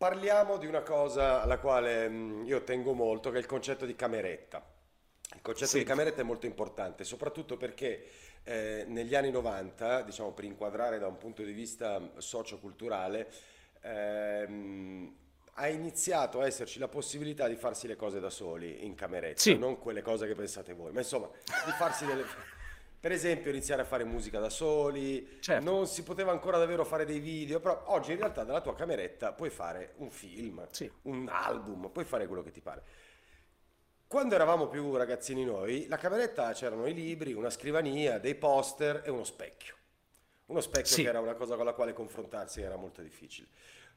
Parliamo di una cosa alla quale mh, io tengo molto, che è il concetto di cameretta. Il concetto di Sì, cameretta è molto importante, soprattutto perché eh, negli anni 90, diciamo per inquadrare da un punto di vista socioculturale, ehm, ha iniziato a esserci la possibilità di farsi le cose da soli in cameretta, sì, non quelle cose che pensate voi, ma insomma, di farsi delle... Per esempio, iniziare a fare musica da soli, certo, non si poteva ancora davvero fare dei video, però oggi in realtà dalla tua cameretta puoi fare un film, sì. un album, puoi fare quello che ti pare. Quando eravamo più ragazzini noi, la cameretta c'erano i libri, una scrivania, dei poster e uno specchio. Uno specchio che Sì, era una cosa con la quale confrontarsi era molto difficile.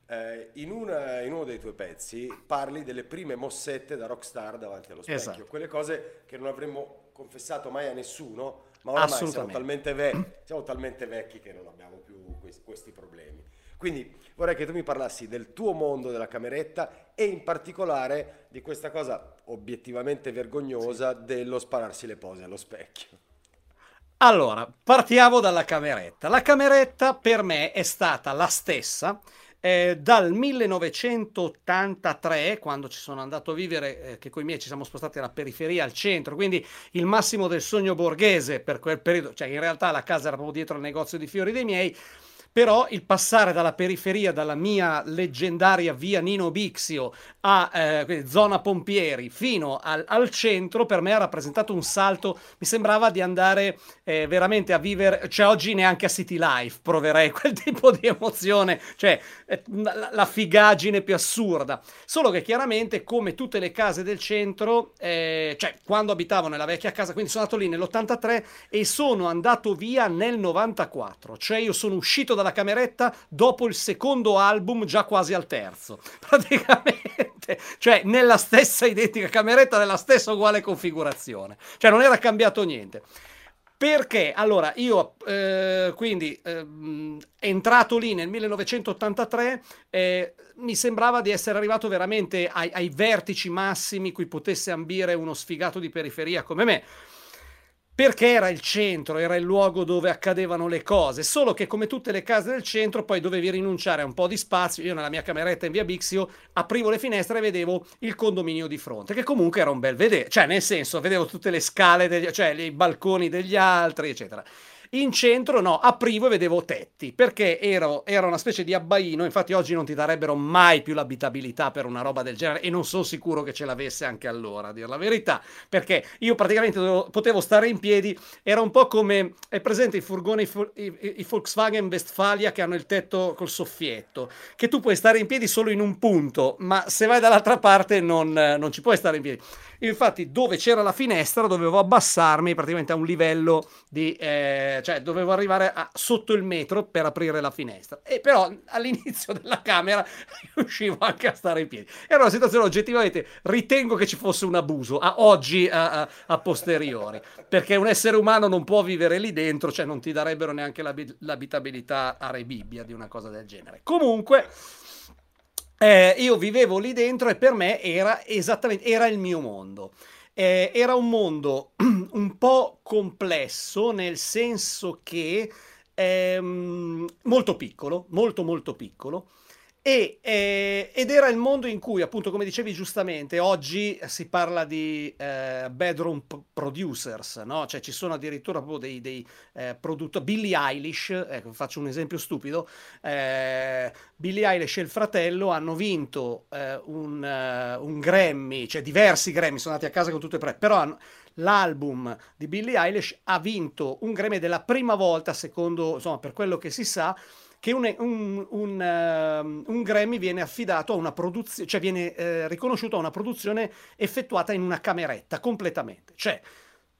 Eh, in, una- in uno dei tuoi pezzi parli delle prime mossette da rockstar davanti allo specchio, esatto, quelle cose che non avremmo confessato mai a nessuno, ma oramai siamo talmente, ve- siamo talmente vecchi che non abbiamo più questi, questi problemi. Quindi vorrei che tu mi parlassi del tuo mondo della cameretta e in particolare di questa cosa obiettivamente Sì. vergognosa dello spararsi le pose allo specchio. Allora, partiamo dalla cameretta. La cameretta per me è stata la stessa eh, dal 1983, quando ci sono andato a vivere, eh, che con i miei ci siamo spostati alla periferia, al centro, quindi il massimo del sogno borghese per quel periodo, cioè in realtà la casa era proprio dietro al negozio di fiori dei miei, però il passare dalla periferia, dalla mia leggendaria via Nino Bixio a eh, zona Pompieri fino al, al centro, per me ha rappresentato un salto. Mi sembrava di andare eh, veramente a vivere, cioè oggi neanche a City Life proverei quel tipo di emozione, cioè eh, la, figaggine più assurda. Solo che chiaramente, come tutte le case del centro, eh, cioè quando abitavo nella vecchia casa, quindi sono andato lì nell'83 e sono andato via nel 94, cioè io sono uscito dalla cameretta dopo il secondo album, già quasi al terzo, praticamente, cioè nella stessa identica cameretta, nella stessa uguale configurazione, cioè non era cambiato niente. Perché? Allora, io eh, quindi ehm, entrato lì nel 1983, eh, mi sembrava di essere arrivato veramente ai, ai vertici massimi cui potesse ambire uno sfigato di periferia come me. Perché era il centro, era il luogo dove accadevano le cose, solo che come tutte le case del centro poi dovevi rinunciare a un po' di spazio. Io nella mia cameretta in via Bixio aprivo le finestre e vedevo il condominio di fronte, che comunque era un bel vedere, cioè nel senso vedevo tutte le scale, degli, cioè i balconi degli altri, eccetera. In centro no, aprivo e vedevo tetti, perché ero, era una specie di abbaino, infatti oggi non ti darebbero mai più l'abitabilità per una roba del genere e non sono sicuro che ce l'avesse anche allora, a dire la verità, perché io praticamente dovevo- potevo stare in piedi, era un po' come, è presente i furgoni, i, i- Volkswagen Westfalia che hanno il tetto col soffietto, che tu puoi stare in piedi solo in un punto, ma se vai dall'altra parte non, non ci puoi stare in piedi. Infatti, dove c'era la finestra dovevo abbassarmi praticamente a un livello di, eh, cioè dovevo arrivare a- sotto il metro per aprire la finestra. E però all'inizio della camera riuscivo anche a stare in piedi. Era una situazione oggettivamente, ritengo che ci fosse un abuso a oggi, a, a- a posteriori, perché un essere umano non può vivere lì dentro, cioè non ti darebbero neanche l'abi- l'abitabilità a Re Bibbia di una cosa del genere. Comunque. Eh, io vivevo lì dentro e per me era esattamente, era il mio mondo. Eh, era un mondo un po' complesso nel senso che ehm, molto piccolo, molto molto piccolo. E, eh, ed era il mondo in cui, appunto, come dicevi giustamente, oggi si parla di eh, bedroom p- producers, no? Cioè ci sono addirittura proprio dei, dei eh, produttori. Billie Eilish, ecco, faccio un esempio stupido, eh, Billie Eilish e il fratello hanno vinto eh, un, eh, un Grammy, cioè diversi Grammy, sono andati a casa con tutte e tre, però hanno- l'album di Billie Eilish ha vinto un Grammy della prima volta, secondo, insomma, per quello che si sa, che un, un- un, ehm, un Grammy viene affidato a una produzione, cioè viene eh, riconosciuto a una produzione effettuata in una cameretta completamente. Cioè,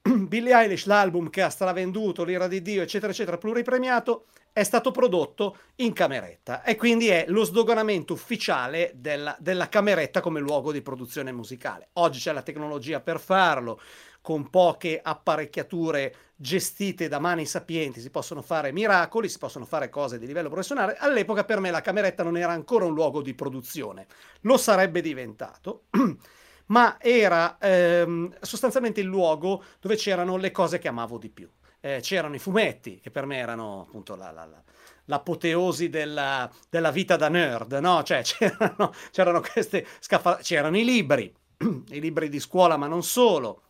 Billie Eilish, l'album che ha stravenduto, l'ira di Dio, eccetera, eccetera, pluripremiato, è stato prodotto in cameretta e quindi è lo sdoganamento ufficiale della, della cameretta come luogo di produzione musicale. Oggi c'è la tecnologia per farlo, con poche apparecchiature gestite da mani sapienti si possono fare miracoli, si possono fare cose di livello professionale. All'epoca per me la cameretta non era ancora un luogo di produzione, lo sarebbe diventato. ma era ehm, sostanzialmente il luogo dove c'erano le cose che amavo di più. Eh, c'erano i fumetti, che per me erano appunto la, la- la- l'apoteosi della, della, vita da nerd, no? Cioè c'erano, c'erano queste scaffa- c'erano i libri, i libri di scuola, ma non solo.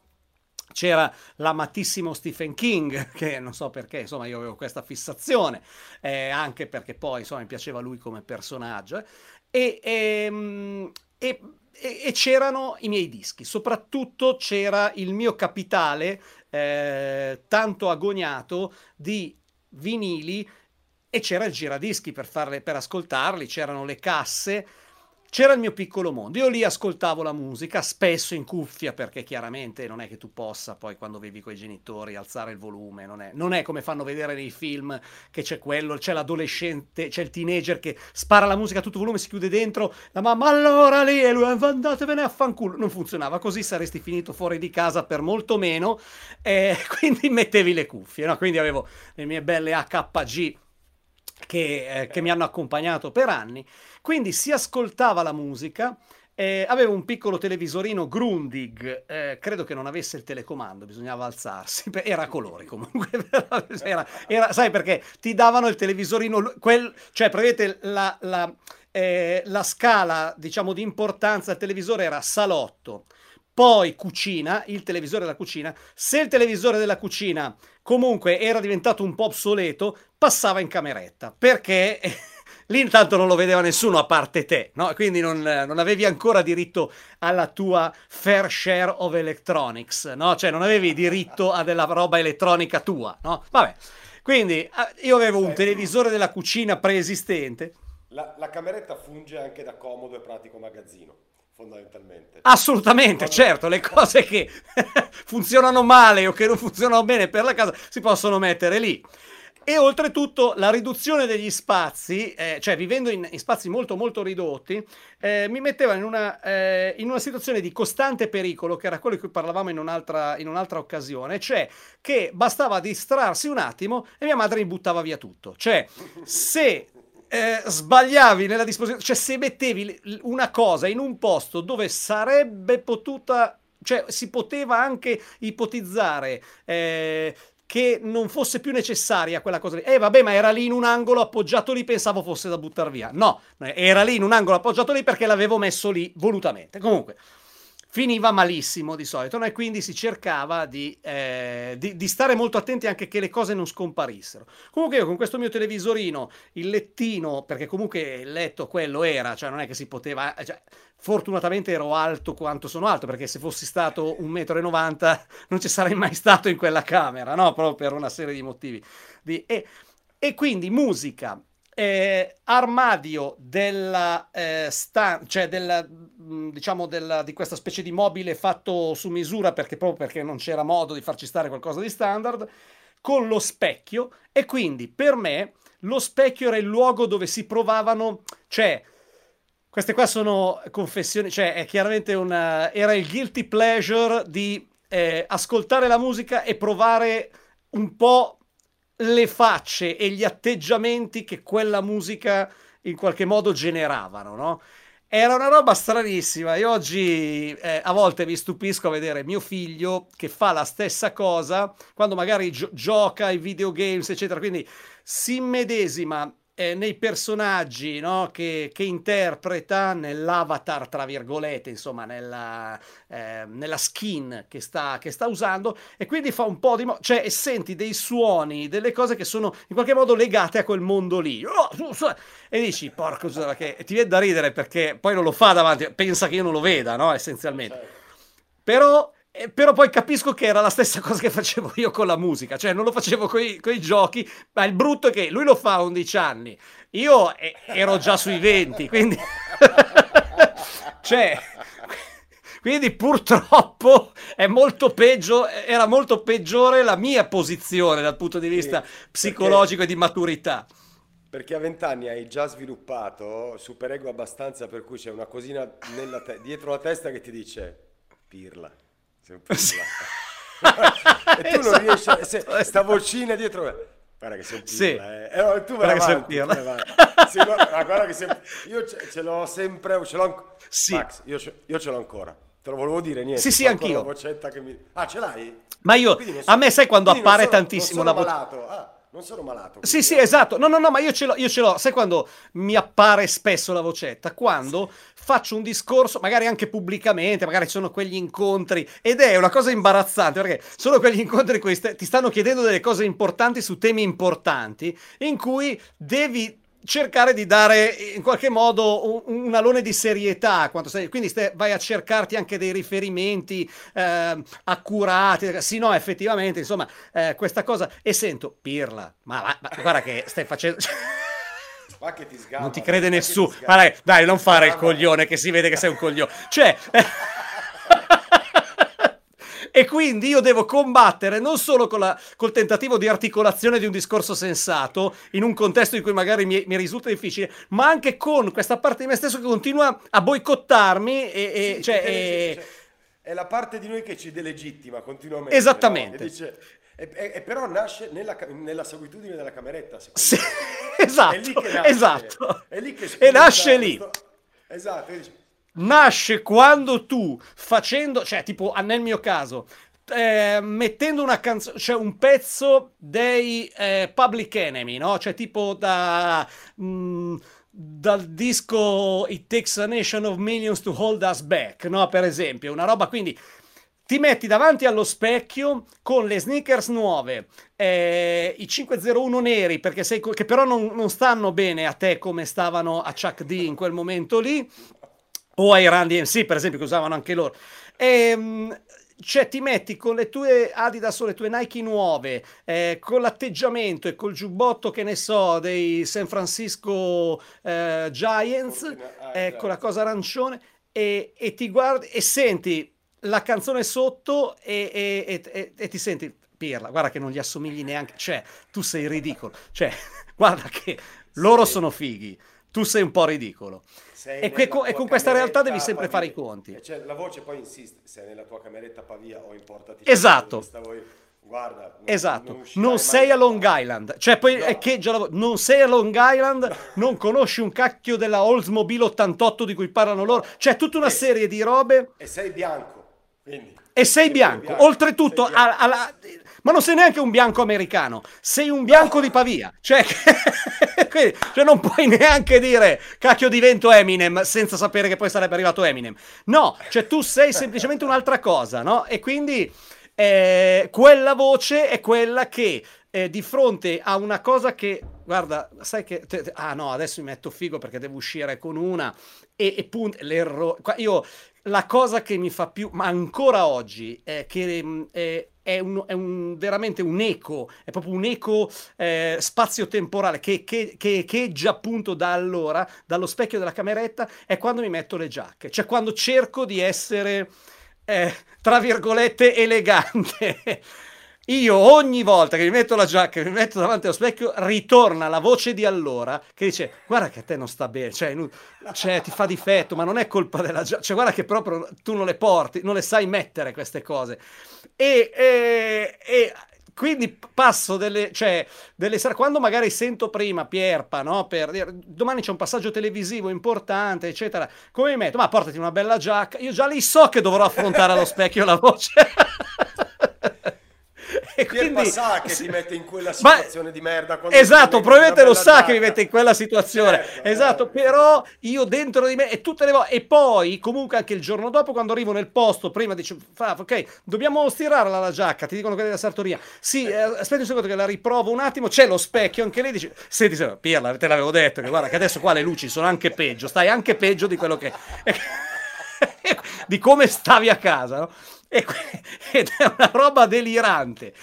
C'era l'amatissimo Stephen King, che non so perché, insomma, io avevo questa fissazione, eh, anche perché poi, insomma, mi piaceva lui come personaggio. Eh. E, ehm, e, e, e, c'erano i miei dischi, soprattutto c'era il mio capitale eh, tanto agognato di vinili e c'era il giradischi per, farle, per ascoltarli, c'erano le casse c'era il mio piccolo mondo. Io lì ascoltavo la musica, spesso in cuffia, perché chiaramente non è che tu possa poi quando vivi con i genitori alzare il volume, non è, non è come fanno vedere nei film che c'è quello, c'è l'adolescente, c'è il teenager che spara la musica a tutto volume, si chiude dentro, la mamma allora lì e lui andatevene a fanculo. Non funzionava così, saresti finito fuori di casa per molto meno, e quindi mettevi le cuffie, no? Quindi avevo le mie belle HG che, eh, che mi hanno accompagnato per anni. Quindi si ascoltava la musica. Eh, avevo un piccolo televisorino Grundig, eh, credo che non avesse il telecomando, bisognava alzarsi, era a colori comunque, era, era, sai perché ti davano il televisorino, quel, cioè prendete la, la, eh, la scala diciamo di importanza del televisore era salotto, poi cucina, il televisore della cucina, se il televisore della cucina comunque era diventato un po' obsoleto, passava in cameretta, perché lì intanto non lo vedeva nessuno a parte te, no? quindi non, non, avevi ancora diritto alla tua fair share of electronics, no? cioè non avevi diritto a della roba elettronica tua, no? Vabbè, quindi io avevo un televisore della cucina preesistente. La, la cameretta funge anche da comodo e pratico magazzino fondamentalmente. Assolutamente, certo, le cose che funzionano male o che non funzionano bene per la casa si possono mettere lì. E oltretutto la riduzione degli spazi, eh, cioè vivendo in, in, spazi molto molto ridotti, eh, mi metteva in una, eh, in una, situazione di costante pericolo, che era quello di cui parlavamo in un'altra, in un'altra occasione, cioè che bastava distrarsi un attimo e mia madre mi buttava via tutto. Cioè, se eh, sbagliavi nella disposizione, cioè se mettevi una cosa in un posto dove sarebbe potuta cioè si poteva anche ipotizzare eh, che non fosse più necessaria quella cosa lì. Eh vabbè, ma era lì in un angolo appoggiato lì, pensavo fosse da buttare via. No, era lì in un angolo appoggiato lì perché l'avevo messo lì volutamente. Comunque, finiva malissimo di solito, no? e quindi si cercava di, eh, di, di, stare molto attenti anche che le cose non scomparissero. Comunque io con questo mio televisorino, il lettino, perché comunque il letto quello era, cioè non è che si poteva... Cioè, fortunatamente ero alto quanto sono alto, perché se fossi stato 1,90 m non ci sarei mai stato in quella camera, no? Proprio per una serie di motivi. Di, e, e quindi musica, eh, armadio della, eh, sta- cioè della, mm, diciamo della, di questa specie di mobile fatto su misura perché proprio perché non c'era modo di farci stare qualcosa di standard con lo specchio. E quindi per me lo specchio era il luogo dove si provavano cioè queste qua sono confessioni cioè è chiaramente una era il guilty pleasure di eh, ascoltare la musica e provare un po' le facce e gli atteggiamenti che quella musica in qualche modo generavano, no? Era una roba stranissima. Io oggi eh, a volte mi stupisco a vedere mio figlio che fa la stessa cosa quando magari gio- gioca ai videogames, eccetera. Quindi si immedesima eh, nei personaggi no, che, che, interpreta nell'avatar, tra virgolette, insomma, nella, eh, nella skin che sta, che sta, usando, e quindi fa un po' di. Mo- cioè, senti dei suoni, delle cose che sono in qualche modo legate a quel mondo lì. Oh, e dici, porco che ti viene da ridere perché poi non lo fa davanti, pensa che io non lo veda, no? Essenzialmente. Certo. Però eh, però poi capisco che era la stessa cosa che facevo io con la musica, cioè non lo facevo con i giochi, ma il brutto è che lui lo fa a 11 anni, io eh, ero già sui 20, quindi... cioè... Quindi purtroppo è molto peggio, era molto peggiore la mia posizione dal punto di vista sì, psicologico perché, e di maturità. Perché a vent'anni hai già sviluppato superego abbastanza per cui c'è una cosina te- dietro la testa che ti dice pirla. Sei un po' e tu non riesci a... Se, sta vocina dietro. Guarda che sei un pirla, sì. eh. eh tu guarda che sei un pirla. sì, guarda, guarda che sei... Io ce, ce, l'ho sempre... Ce l'ho ancora. Sì. Max, io ce, io ce l'ho ancora. Te lo volevo dire, niente. Sì, sì, anch'io. Mi... Ah, ce l'hai? Ma io... So, a me sai quando appare sono, tantissimo la voce... Ah. Non sono malato. Sì, sì, esatto. No, no, no, ma io ce l'ho, io ce l'ho. Sai quando mi appare spesso la vocetta? Quando faccio un discorso, magari anche pubblicamente, magari sono quegli incontri, ed è una cosa imbarazzante, perché sono quegli incontri in cui ti stanno chiedendo delle cose importanti su temi importanti, in cui devi cercare di dare in qualche modo un, un alone di serietà. Sei, quindi stai, vai a cercarti anche dei riferimenti eh, accurati. Sì, no, effettivamente, insomma, eh, questa cosa. E sento, Pirla, ma, ma, ma guarda che stai facendo. Ma che ti sgama, non ti crede nessuno. Dai, dai, non fare il coglione che si vede che sei un coglione. Cioè. E quindi io devo combattere non solo con la, col tentativo di articolazione di un discorso sensato, in un contesto in cui magari mi, mi risulta difficile, ma anche con questa parte di me stesso che continua a boicottarmi e, e, sì, cioè, e... è la parte di noi che ci delegittima continuamente. Esattamente. No? E, dice, e, però nasce nella, nella solitudine della cameretta. Sì, esatto, è lì che nasce. Esatto. È lì che e nasce lì. Esatto, e dice, nasce quando tu facendo, cioè tipo nel mio caso, eh, mettendo una canzone, cioè un pezzo dei eh, Public Enemy, no? Cioè tipo da... Mh, mm, dal disco It Takes a Nation of Millions to Hold Us Back, no? Per esempio, una roba quindi ti metti davanti allo specchio con le sneakers nuove, eh, i 501 neri, perché sei, che però non, non, stanno bene a te come stavano a Chuck D in quel momento lì, o ai Run DMC per esempio che usavano anche loro. E, ehm, cioè ti metti con le tue Adidas o le tue Nike nuove, eh, con l'atteggiamento e col giubbotto che ne so dei San Francisco eh, Giants, ah, eh, con la cosa arancione e, e, ti guardi e senti la canzone sotto e, e, e, ti senti Pirla, guarda che non gli assomigli neanche, cioè tu sei ridicolo, cioè guarda che loro sono fighi, tu sei un po' ridicolo e, que- e, con questa realtà devi sempre fare i conti. Cioè, la voce poi insiste, sei nella tua cameretta Pavia o importati. Esatto. Guarda, non, esatto, non, non sei a Long Island, cioè poi no. è che già la... non sei a Long Island, non conosci un cacchio della Oldsmobile 88 di cui parlano loro, c'è tutta una e, serie di robe. E sei bianco, quindi. E sei bianco, bianco. oltretutto, sei bianco. Alla, ma non sei neanche un bianco americano, sei un bianco di Pavia. Cioè, quindi, cioè, non puoi neanche dire cacchio divento Eminem senza sapere che poi sarebbe arrivato Eminem. No, cioè tu sei semplicemente un'altra cosa, no? E quindi eh, quella voce è quella che eh, di fronte a una cosa che guarda, sai che te, te, ah no, adesso mi metto figo perché devo uscire con una e, e punto l'errore. Io la cosa che mi fa più, ma ancora oggi, è che mm, è, è, un, è un, veramente un eco, è proprio un eco eh, spazio-temporale che, che, che echeggia appunto da allora, dallo specchio della cameretta, è quando mi metto le giacche, cioè quando cerco di essere, eh, tra virgolette, elegante. Io ogni volta che mi metto la giacca e mi metto davanti allo specchio, ritorna la voce di allora che dice: Guarda che a te non sta bene, cioè, cioè ti fa difetto, ma non è colpa della giacca, cioè guarda che proprio tu non le porti, non le sai mettere queste cose. E, e, e quindi passo delle, cioè, delle quando magari sento prima Pierpa, no, per dire domani c'è un passaggio televisivo importante, eccetera, come mi metto? Ma portati una bella giacca, io già lì so che dovrò affrontare allo specchio la voce. e quindi sa che sì. ti mette in quella situazione ma, di merda. Esatto, probabilmente lo sa che mi mette in quella situazione. Certo, esatto, eh. però io dentro di me e tutte le volte e poi comunque anche il giorno dopo quando arrivo nel posto, prima dice ok, dobbiamo stirarla la giacca, ti dicono quelli della sartoria. Sì, eh, aspetti un secondo che la riprovo un attimo, c'è lo specchio anche lei dice "Senti, Pirla, te l'avevo detto che guarda che adesso qua le luci sono anche peggio, stai anche peggio di quello che di come stavi a casa, no? ed è una roba delirante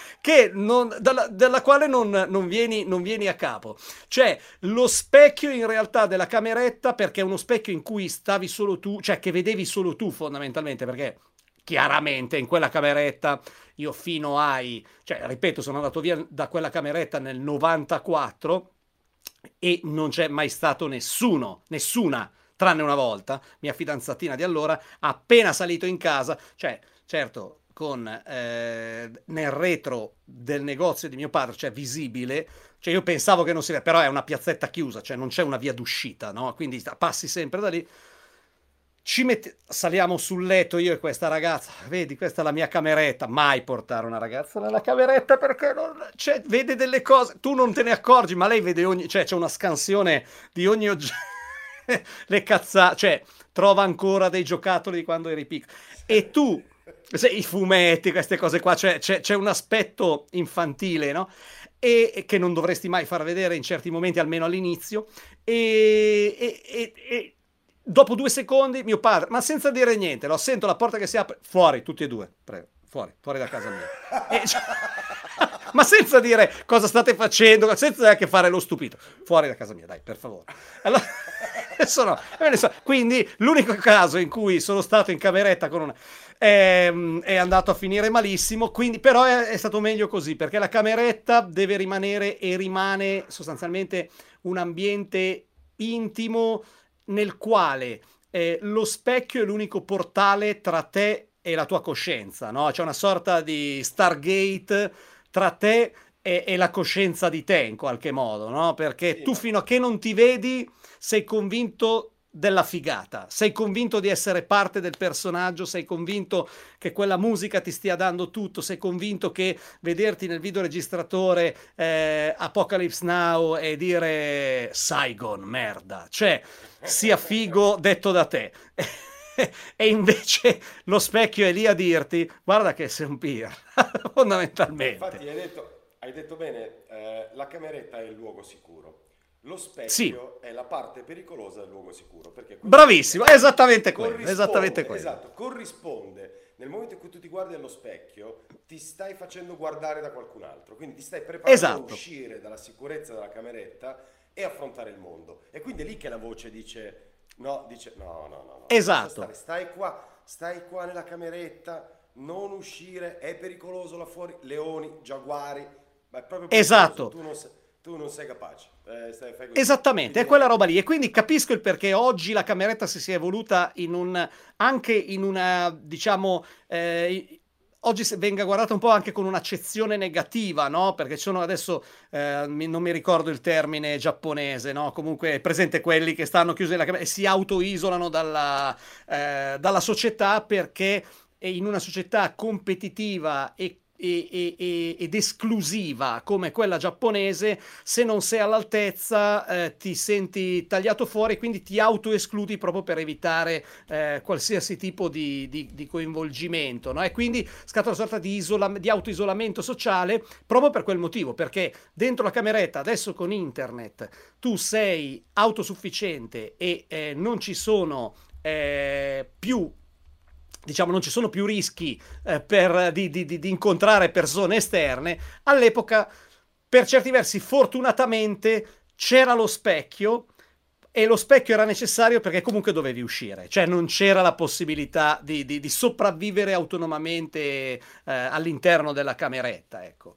non, dalla, dalla, quale non, non, vieni, non, vieni, a capo. Cioè, lo specchio in realtà della cameretta, perché è uno specchio in cui stavi solo tu, cioè che vedevi solo tu fondamentalmente, perché chiaramente in quella cameretta io fino ai, cioè ripeto, sono andato via da quella cameretta nel 94 e non c'è mai stato nessuno, nessuna tranne una volta, mia fidanzatina di allora, appena salito in casa, cioè certo con eh, nel retro del negozio di mio padre, cioè visibile, cioè io pensavo che non si però è una piazzetta chiusa, cioè non c'è una via d'uscita, no? Quindi passi sempre da lì. ci mette... saliamo sul letto io e questa ragazza, vedi questa è la mia cameretta, mai portare una ragazza nella cameretta perché non... cioè, vede delle cose, tu non te ne accorgi, ma lei vede ogni, cioè c'è una scansione di ogni oggetto, le cazzate, cioè trova ancora dei giocattoli di quando eri piccolo e tu, i fumetti, queste cose qua, cioè, c'è, c'è un aspetto infantile, no? E, che non dovresti mai far vedere in certi momenti, almeno all'inizio, e, e, e Dopo due secondi, mio padre, ma senza dire niente, lo sento la porta che si apre, fuori, tutti e due, prego, fuori, fuori da casa mia. E, cioè, ma senza dire cosa state facendo, senza neanche fare lo stupito, fuori da casa mia, dai, per favore. Allora, sono, quindi l'unico caso in cui sono stato in cameretta con una... È, ehm, è andato a finire malissimo, quindi, però è, è stato meglio così, perché la cameretta deve rimanere e rimane sostanzialmente un ambiente intimo nel quale eh, lo specchio è l'unico portale tra te e la tua coscienza, no? C'è una sorta di Stargate tra te e, e la coscienza di te in qualche modo, no? Perché sì. tu fino a che non ti vedi sei convinto della figata, sei convinto di essere parte del personaggio, sei convinto che quella musica ti stia dando tutto, sei convinto che vederti nel videoregistratore eh, Apocalypse Now e dire Saigon, merda, cioè sia figo detto da te. e invece lo specchio è lì a dirti guarda che sei un peer, fondamentalmente. Infatti hai detto, hai detto bene, eh, la cameretta è il luogo sicuro lo specchio sì. è la parte pericolosa del luogo sicuro. Bravissimo, è esattamente quello. Esattamente quello. Esatto, corrisponde nel momento in cui tu ti guardi allo specchio, ti stai facendo guardare da qualcun altro, quindi ti stai preparando esatto. a uscire dalla sicurezza della cameretta e affrontare il mondo. E quindi è lì che la voce dice no, dice no, no, no. no esatto. Stai qua, stai qua nella cameretta, non uscire, è pericoloso là fuori, leoni, giaguari, ma è proprio pericoloso. Esatto. Tu non sei tu non sei capace. Eh, stai, Esattamente, è quella roba lì. E quindi capisco il perché oggi la cameretta si sia evoluta in un, anche in una, diciamo, eh, oggi venga guardata un po' anche con un'accezione negativa, no? Perché ci sono adesso, eh, non mi ricordo il termine giapponese, no? Comunque è presente quelli che stanno chiusi nella cameretta e si autoisolano dalla, eh, dalla società perché in una società competitiva e e, e, ed esclusiva come quella giapponese, se non sei all'altezza eh, ti senti tagliato fuori, quindi ti autoescludi proprio per evitare eh, qualsiasi tipo di, di, di coinvolgimento. No? E quindi scatta una sorta di, isola, di autoisolamento sociale proprio per quel motivo, perché dentro la cameretta, adesso con internet, tu sei autosufficiente e eh, non ci sono eh, più diciamo non ci sono più rischi eh, per, di, di, di, incontrare persone esterne, all'epoca per certi versi fortunatamente c'era lo specchio e lo specchio era necessario perché comunque dovevi uscire, cioè non c'era la possibilità di, di sopravvivere autonomamente eh, all'interno della cameretta. Ecco.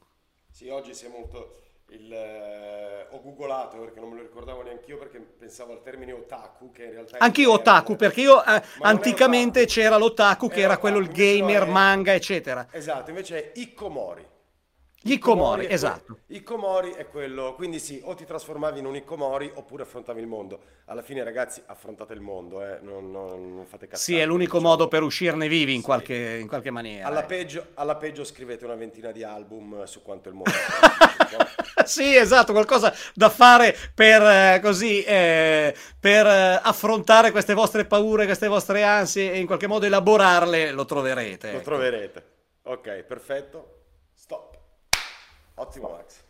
Sì, oggi si è molto il, eh, ho googolato perché non me lo ricordavo neanche io perché pensavo al termine otaku che in realtà anch'io otaku perché io eh, anticamente c'era l'otaku che era, era quello il gamer manga eccetera. Esatto invece è Ikomori gli Ikomori, esatto. Ikomori è quello, quindi sì, o ti trasformavi in un Ikomori oppure affrontavi il mondo. Alla fine ragazzi affrontate il mondo, eh? non, non, non fate cazzate. Sì, è l'unico diciamo. modo per uscirne vivi in, sì. qualche, in qualche, maniera. Alla, eh. peggio, alla, peggio, scrivete una ventina di album su quanto il mondo è. sì, esatto, qualcosa da fare per, eh, così, eh, per eh, affrontare queste vostre paure, queste vostre ansie e in qualche modo elaborarle, lo troverete. Lo ecco. troverete. Ok, perfetto. Ótimo, Max.